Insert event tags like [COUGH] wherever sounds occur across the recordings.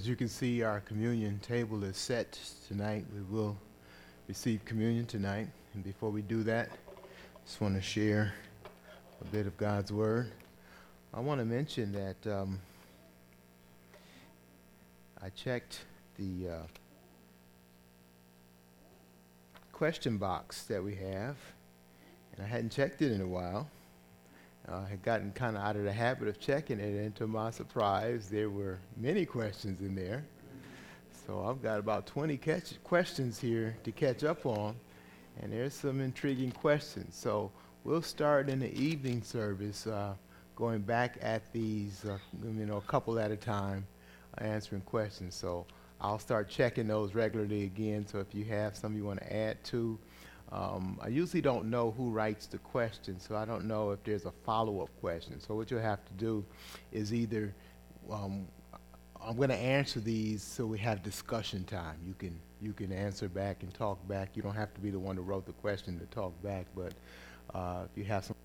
As you can see, our communion table is set tonight. We will receive communion tonight. And before we do that, just want to share a bit of God's Word. I want to mention that um, I checked the uh, question box that we have, and I hadn't checked it in a while. Uh, had gotten kind of out of the habit of checking it, and to my surprise, there were many questions in there. So I've got about 20 catch- questions here to catch up on, and there's some intriguing questions. So we'll start in the evening service, uh, going back at these, uh, you know, a couple at a time, answering questions. So I'll start checking those regularly again. So if you have some you want to add to, um, I usually don't know who writes the question, so I don't know if there's a follow-up question. So what you'll have to do is either um, I'm going to answer these so we have discussion time. You can you can answer back and talk back. You don't have to be the one who wrote the question to talk back, but uh, if you have some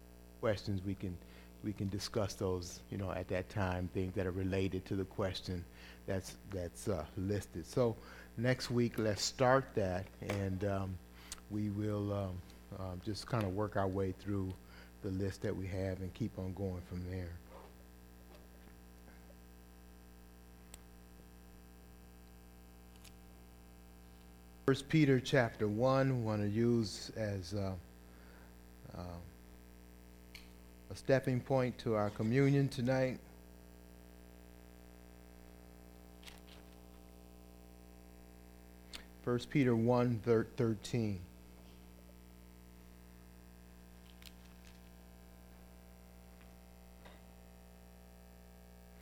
questions, we can we can discuss those. You know, at that time, things that are related to the question that's that's uh, listed. So next week, let's start that and. Um, we will um, uh, just kind of work our way through the list that we have and keep on going from there. First Peter chapter 1, we want to use as uh, uh, a stepping point to our communion tonight. First Peter 1, 13.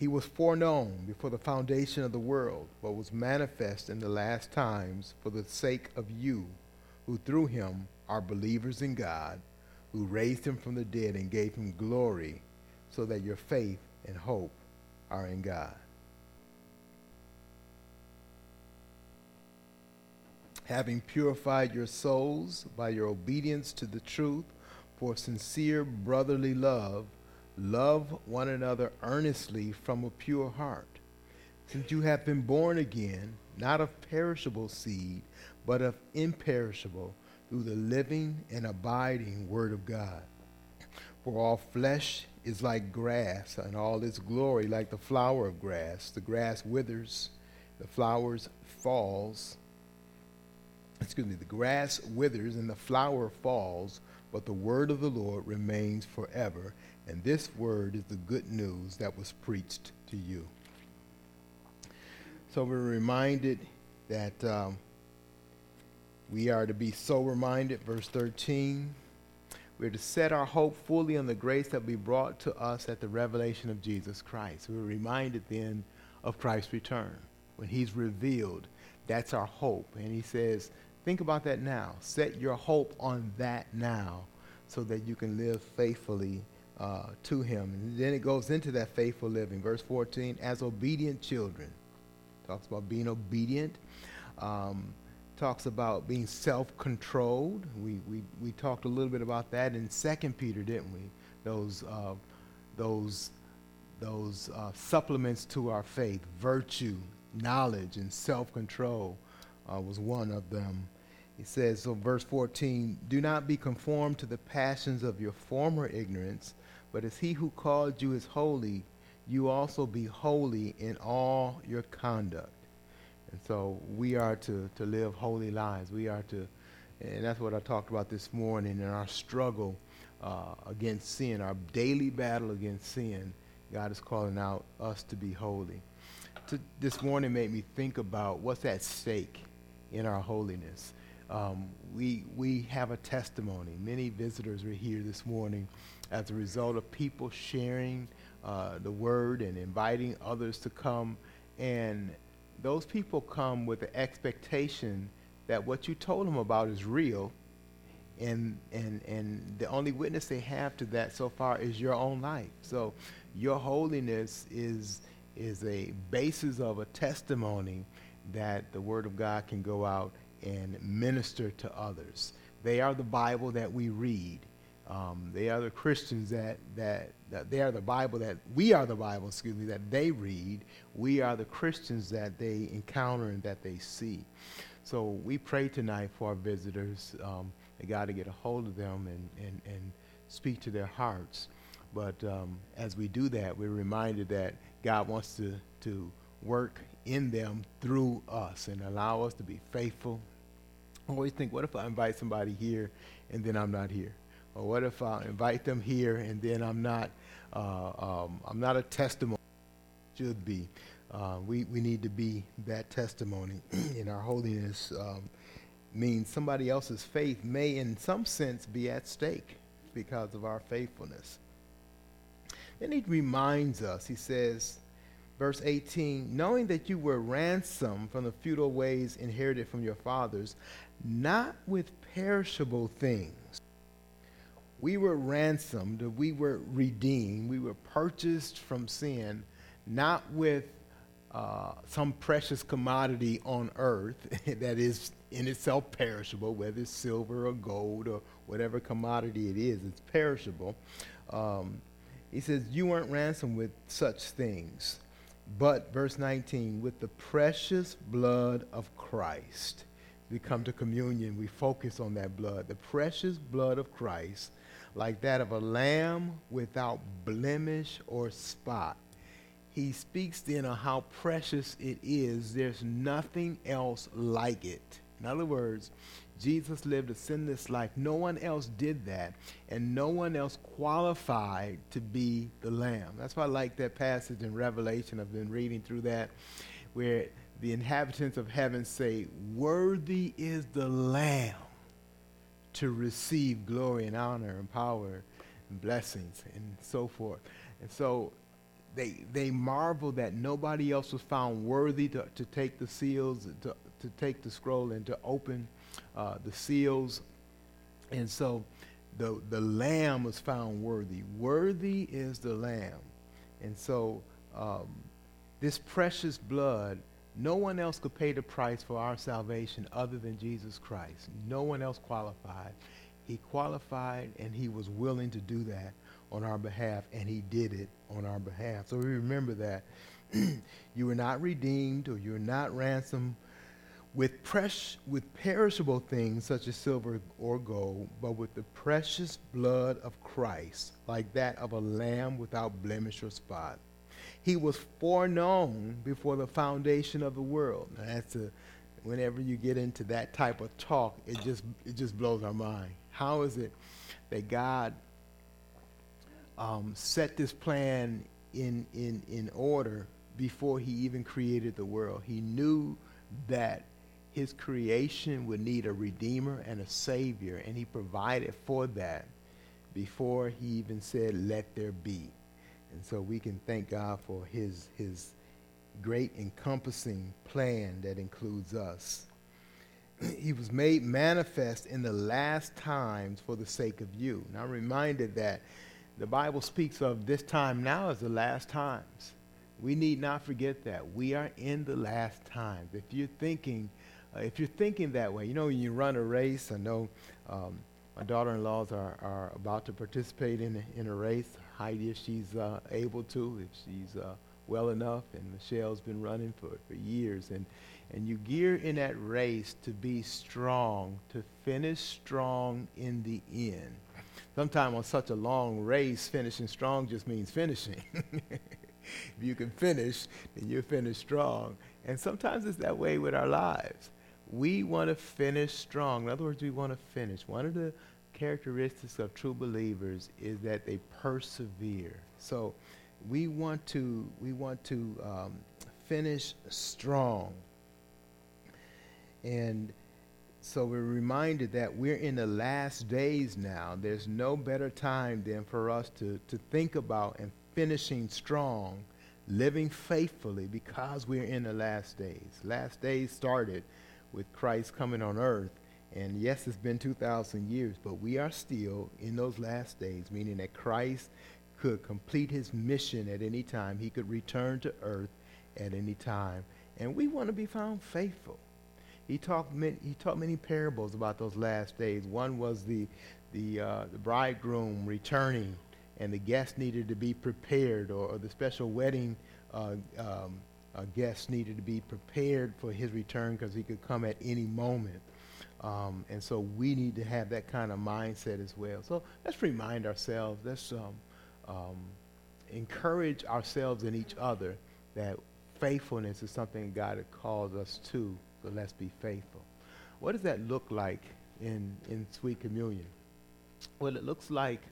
He was foreknown before the foundation of the world, but was manifest in the last times for the sake of you, who through him are believers in God, who raised him from the dead and gave him glory, so that your faith and hope are in God. Having purified your souls by your obedience to the truth for sincere brotherly love, Love one another earnestly from a pure heart, since you have been born again, not of perishable seed, but of imperishable, through the living and abiding Word of God. For all flesh is like grass, and all its glory like the flower of grass. The grass withers, the flowers falls. Excuse me, the grass withers and the flower falls, but the word of the Lord remains forever. And this word is the good news that was preached to you. So we're reminded that um, we are to be sober minded, verse 13. We're to set our hope fully on the grace that will be brought to us at the revelation of Jesus Christ. We're reminded then of Christ's return. When he's revealed, that's our hope. And he says, think about that now. Set your hope on that now so that you can live faithfully uh, to him. And then it goes into that faithful living. Verse 14, as obedient children. Talks about being obedient. Um, talks about being self-controlled. We, we, we talked a little bit about that in Second Peter, didn't we? Those, uh, those, those uh, supplements to our faith, virtue, knowledge, and self-control uh, was one of them. He says, so verse 14, do not be conformed to the passions of your former ignorance, but as he who called you is holy, you also be holy in all your conduct. And so we are to, to live holy lives. We are to And that's what I talked about this morning in our struggle uh, against sin, our daily battle against sin. God is calling out us to be holy. To, this morning made me think about what's at stake in our holiness. Um, we, we have a testimony. Many visitors are here this morning as a result of people sharing uh, the word and inviting others to come. And those people come with the expectation that what you told them about is real. And, and, and the only witness they have to that so far is your own life. So your holiness is, is a basis of a testimony that the Word of God can go out and minister to others. They are the Bible that we read. Um, they are the Christians that, that, that they are the Bible that we are the Bible, excuse me, that they read. We are the Christians that they encounter and that they see. So we pray tonight for our visitors um, that God to get a hold of them and, and, and speak to their hearts. But um, as we do that, we're reminded that God wants to, to work in them through us and allow us to be faithful. I always think, what if I invite somebody here and then I'm not here? Or what if I invite them here and then I'm not, uh, um, I'm not a testimony? Should be. Uh, we, we need to be that testimony [CLEARS THROAT] in our holiness. Um, means somebody else's faith may, in some sense, be at stake because of our faithfulness. Then he reminds us, he says, verse 18, knowing that you were ransomed from the futile ways inherited from your fathers, not with perishable things we were ransomed, we were redeemed, we were purchased from sin, not with uh, some precious commodity on earth [LAUGHS] that is in itself perishable, whether it's silver or gold or whatever commodity it is, it's perishable. Um, he says, You weren't ransomed with such things, but, verse 19, with the precious blood of Christ. We come to communion, we focus on that blood, the precious blood of Christ like that of a lamb without blemish or spot. He speaks then of how precious it is. There's nothing else like it. In other words, Jesus lived a sinless life. No one else did that, and no one else qualified to be the Lamb. That's why I like that passage in Revelation. I've been reading through that, where the inhabitants of heaven say, Worthy is the Lamb to receive glory and honor and power and blessings and so forth. And so they, they marvel that nobody else was found worthy to, to take the seals, to, to take the scroll and to open uh, the seals. And so the, the lamb was found worthy. Worthy is the lamb. And so um, this precious blood no one else could pay the price for our salvation other than Jesus Christ. No one else qualified. He qualified and he was willing to do that on our behalf, and he did it on our behalf. So we remember that. [CLEARS THROAT] you were not redeemed or you were not ransomed with, pres- with perishable things such as silver or gold, but with the precious blood of Christ, like that of a lamb without blemish or spot. He was foreknown before the foundation of the world. Now that's a, whenever you get into that type of talk, it just it just blows our mind. How is it that God um, set this plan in in in order before He even created the world? He knew that His creation would need a redeemer and a savior, and He provided for that before He even said, "Let there be." And so we can thank God for his, his great encompassing plan that includes us. [CLEARS THROAT] he was made manifest in the last times for the sake of you. Now, I'm reminded that the Bible speaks of this time now as the last times. We need not forget that. We are in the last times. If you're thinking, uh, if you're thinking that way, you know, when you run a race, I know um, my daughter-in-laws are, are about to participate in, in a race. Heidi, if she's uh, able to, if she's uh, well enough, and Michelle's been running for, for years. And, and you gear in that race to be strong, to finish strong in the end. Sometimes on such a long race, finishing strong just means finishing. [LAUGHS] if you can finish, then you finish strong. And sometimes it's that way with our lives we want to finish strong. In other words, we want to finish. One of the characteristics of true believers is that they persevere. So we want to we want to um, finish strong. And so we're reminded that we're in the last days now. There's no better time than for us to, to think about and finishing strong, living faithfully because we're in the last days. Last days started with Christ coming on earth. And yes, it's been 2,000 years, but we are still in those last days, meaning that Christ could complete his mission at any time. He could return to earth at any time. And we want to be found faithful. He talked, many, he taught many parables about those last days. One was the, the, uh, the bridegroom returning, and the guests needed to be prepared, or, or the special wedding uh, um, uh, guests needed to be prepared for his return because he could come at any moment. Um, and so we need to have that kind of mindset as well. So let's remind ourselves, let's um, um, encourage ourselves and each other that faithfulness is something God has called us to, but let's be faithful. What does that look like in, in sweet communion? Well, it looks like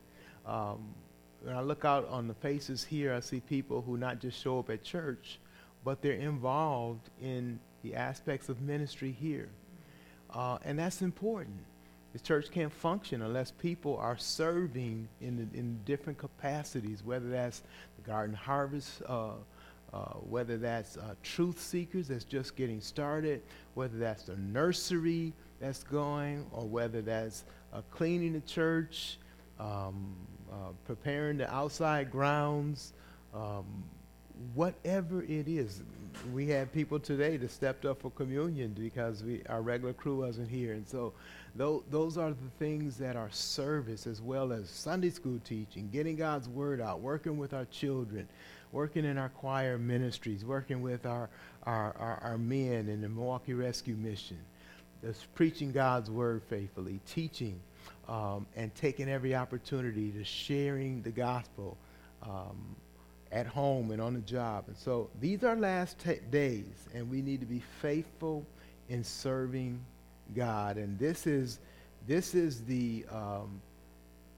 um, when I look out on the faces here, I see people who not just show up at church, but they're involved in the aspects of ministry here. Uh, and that's important. The church can't function unless people are serving in, in different capacities, whether that's the garden harvest, uh, uh, whether that's uh, truth seekers that's just getting started, whether that's the nursery that's going, or whether that's uh, cleaning the church, um, uh, preparing the outside grounds, um, whatever it is, we had people today that stepped up for communion because we, our regular crew wasn't here. And so th- those are the things that are service as well as Sunday school teaching, getting God's word out, working with our children, working in our choir ministries, working with our, our, our, our men in the Milwaukee Rescue Mission, that's preaching God's word faithfully, teaching, um, and taking every opportunity to sharing the gospel um, at home and on the job. And so these are last t- days, and we need to be faithful in serving God. And this is this is the um,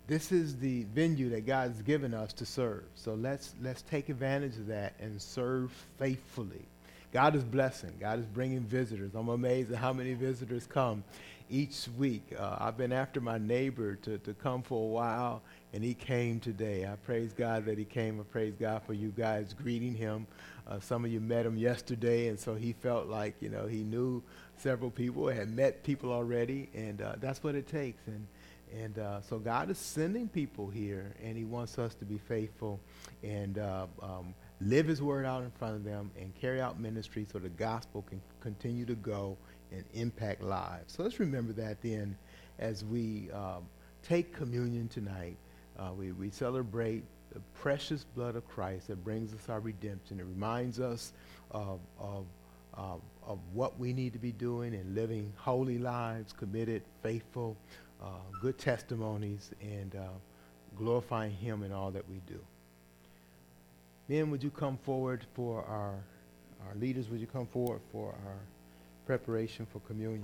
this is the venue that God has given us to serve. So let's let's take advantage of that and serve faithfully. God is blessing. God is bringing visitors. I'm amazed at how many visitors come each week. Uh, I've been after my neighbor to, to come for a while, and he came today. I praise God that he came. I praise God for you guys greeting him. Uh, some of you met him yesterday, and so he felt like, you know, he knew several people, had met people already, and uh, that's what it takes. And, and uh, so God is sending people here, and he wants us to be faithful and uh, um, live his word out in front of them and carry out ministry so the gospel can continue to go and impact lives. So let's remember that then as we um, take communion tonight. Uh, we, we celebrate the precious blood of Christ that brings us our redemption. It reminds us of, of, of, of what we need to be doing and living holy lives, committed, faithful, uh, good testimonies, and uh, glorifying Him in all that we do. Men, would you come forward for our, our leaders? Would you come forward for our preparation for communion.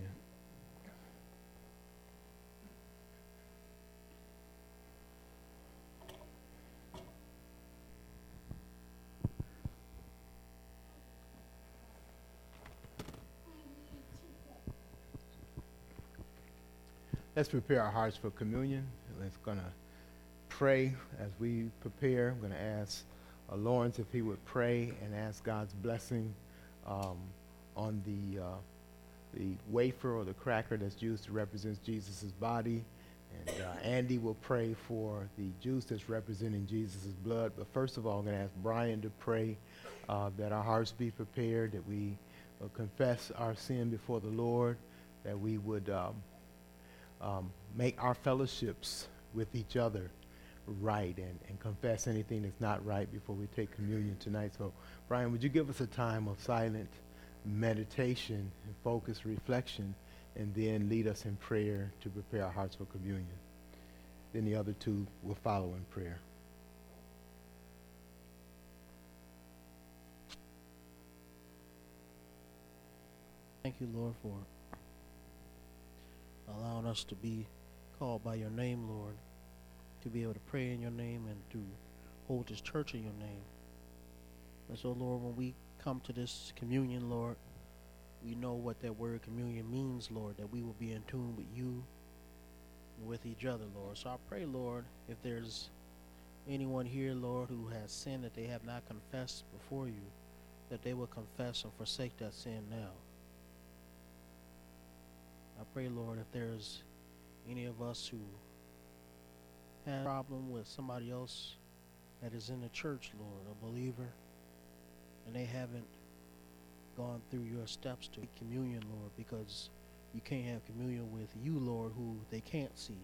Let's prepare our hearts for communion. Let's going to pray as we prepare. I'm going to ask uh, Lawrence if he would pray and ask God's blessing um, on the uh, the wafer or the cracker that's used to represent Jesus' body. And uh, Andy will pray for the juice that's representing Jesus' blood. But first of all, I'm going to ask Brian to pray uh, that our hearts be prepared, that we uh, confess our sin before the Lord, that we would um, um, make our fellowships with each other right and, and confess anything that's not right before we take communion tonight. So, Brian, would you give us a time of silent meditation and focused reflection, and then lead us in prayer to prepare our hearts for communion. Then the other two will follow in prayer. Thank you, Lord, for allowing us to be called by your name, Lord, to be able to pray in your name and to hold this church in your name. And so, Lord, when we come to this communion, Lord, we know what that word communion means, Lord, that we will be in tune with you and with each other, Lord. So I pray, Lord, if there's anyone here, Lord, who has sinned that they have not confessed before you, that they will confess and forsake that sin now. I pray, Lord, if there's any of us who have a problem with somebody else that is in the church, Lord, a believer, and they haven't gone through your steps to communion, Lord, because you can't have communion with you, Lord, who they can't see,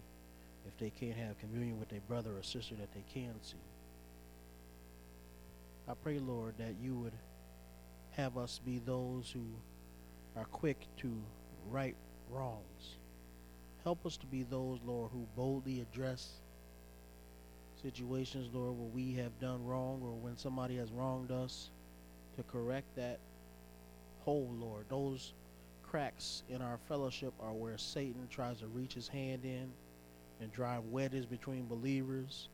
if they can't have communion with their brother or sister that they can see. I pray, Lord, that you would have us be those who are quick to right wrongs. Help us to be those, Lord, who boldly address situations, Lord, where we have done wrong or when somebody has wronged us to correct that hole, Lord. Those cracks in our fellowship are where Satan tries to reach his hand in and drive wedges between believers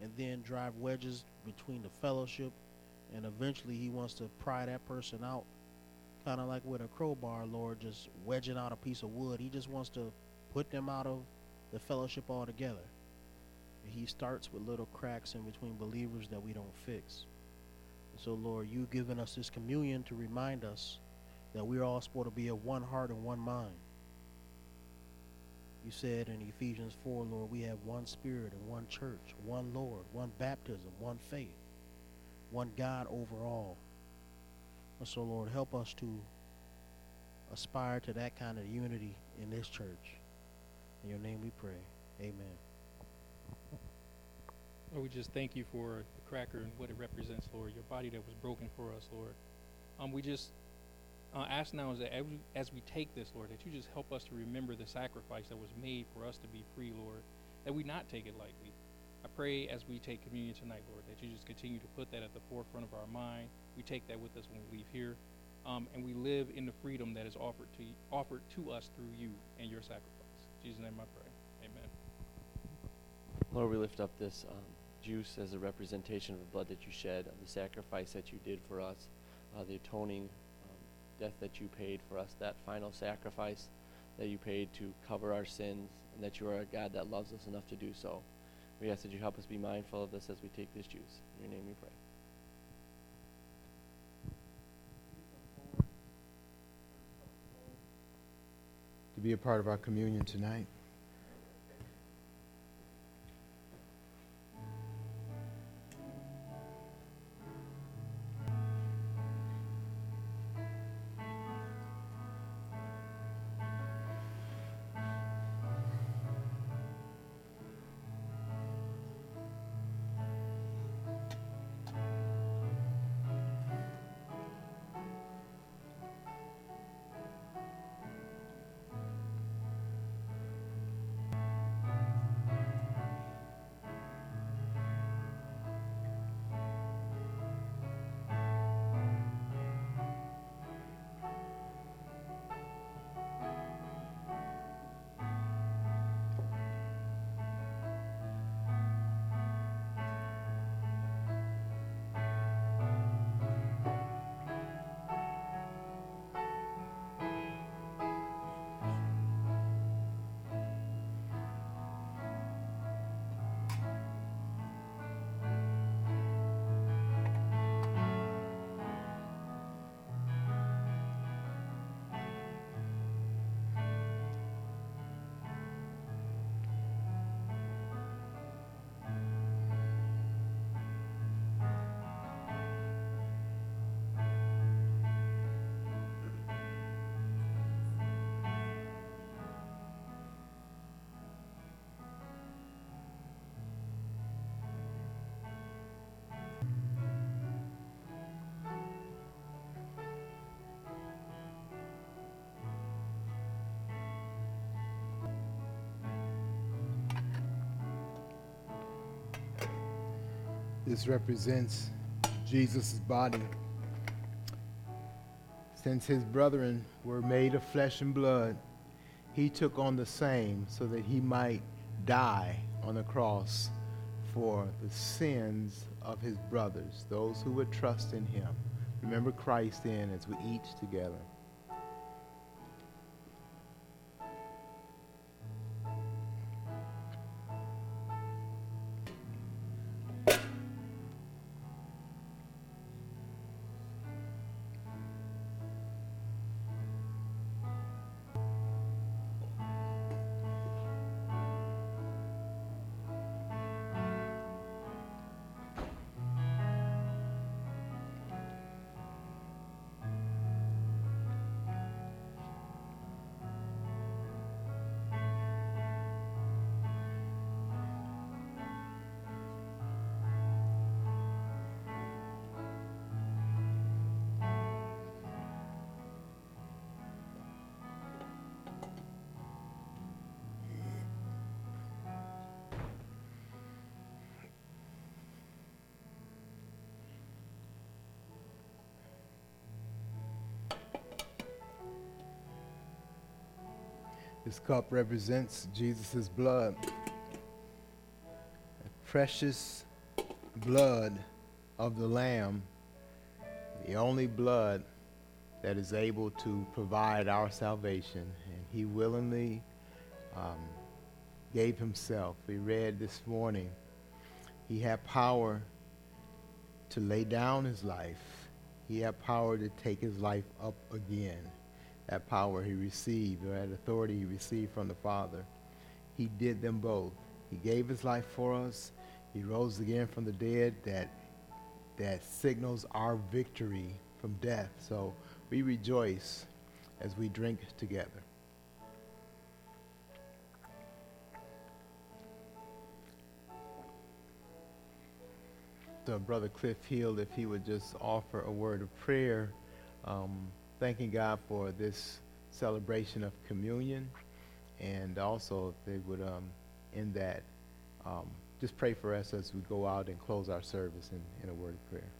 and then drive wedges between the fellowship and eventually he wants to pry that person out kind of like with a crowbar lord just wedging out a piece of wood. He just wants to put them out of the fellowship altogether. And he starts with little cracks in between believers that we don't fix. And so lord you've given us this communion to remind us that we're all supposed to be of one heart and one mind. You said in Ephesians 4, Lord, we have one spirit and one church, one Lord, one baptism, one faith, one God over all. And so, Lord, help us to aspire to that kind of unity in this church. In your name we pray. Amen. Lord, we just thank you for the cracker and what it represents, Lord, your body that was broken for us, Lord. Um, we just uh, ask now is that as we, as we take this, Lord, that you just help us to remember the sacrifice that was made for us to be free, Lord, that we not take it lightly. I pray as we take communion tonight, Lord, that you just continue to put that at the forefront of our mind. We take that with us when we leave here, um, and we live in the freedom that is offered to offered to us through you and your sacrifice. In Jesus' name, I pray. Amen. Lord, we lift up this um, juice as a representation of the blood that you shed, of the sacrifice that you did for us, uh, the atoning death that you paid for us, that final sacrifice that you paid to cover our sins, and that you are a God that loves us enough to do so. We ask that you help us be mindful of this as we take this juice. In your name we pray. To be a part of our communion tonight. This represents Jesus' body. Since his brethren were made of flesh and blood, he took on the same so that he might die on the cross for the sins of his brothers, those who would trust in him. Remember Christ in as we eat together. This cup represents Jesus' blood, the precious blood of the Lamb, the only blood that is able to provide our salvation. And he willingly um, gave himself. We read this morning, he had power to lay down his life, he had power to take his life up again that power he received, or that authority he received from the Father. He did them both. He gave his life for us. He rose again from the dead that that signals our victory from death. So we rejoice as we drink together. So Brother Cliff Hill, if he would just offer a word of prayer. Um, thanking God for this celebration of communion, and also they would, um, in that, um, just pray for us as we go out and close our service in, in a word of prayer.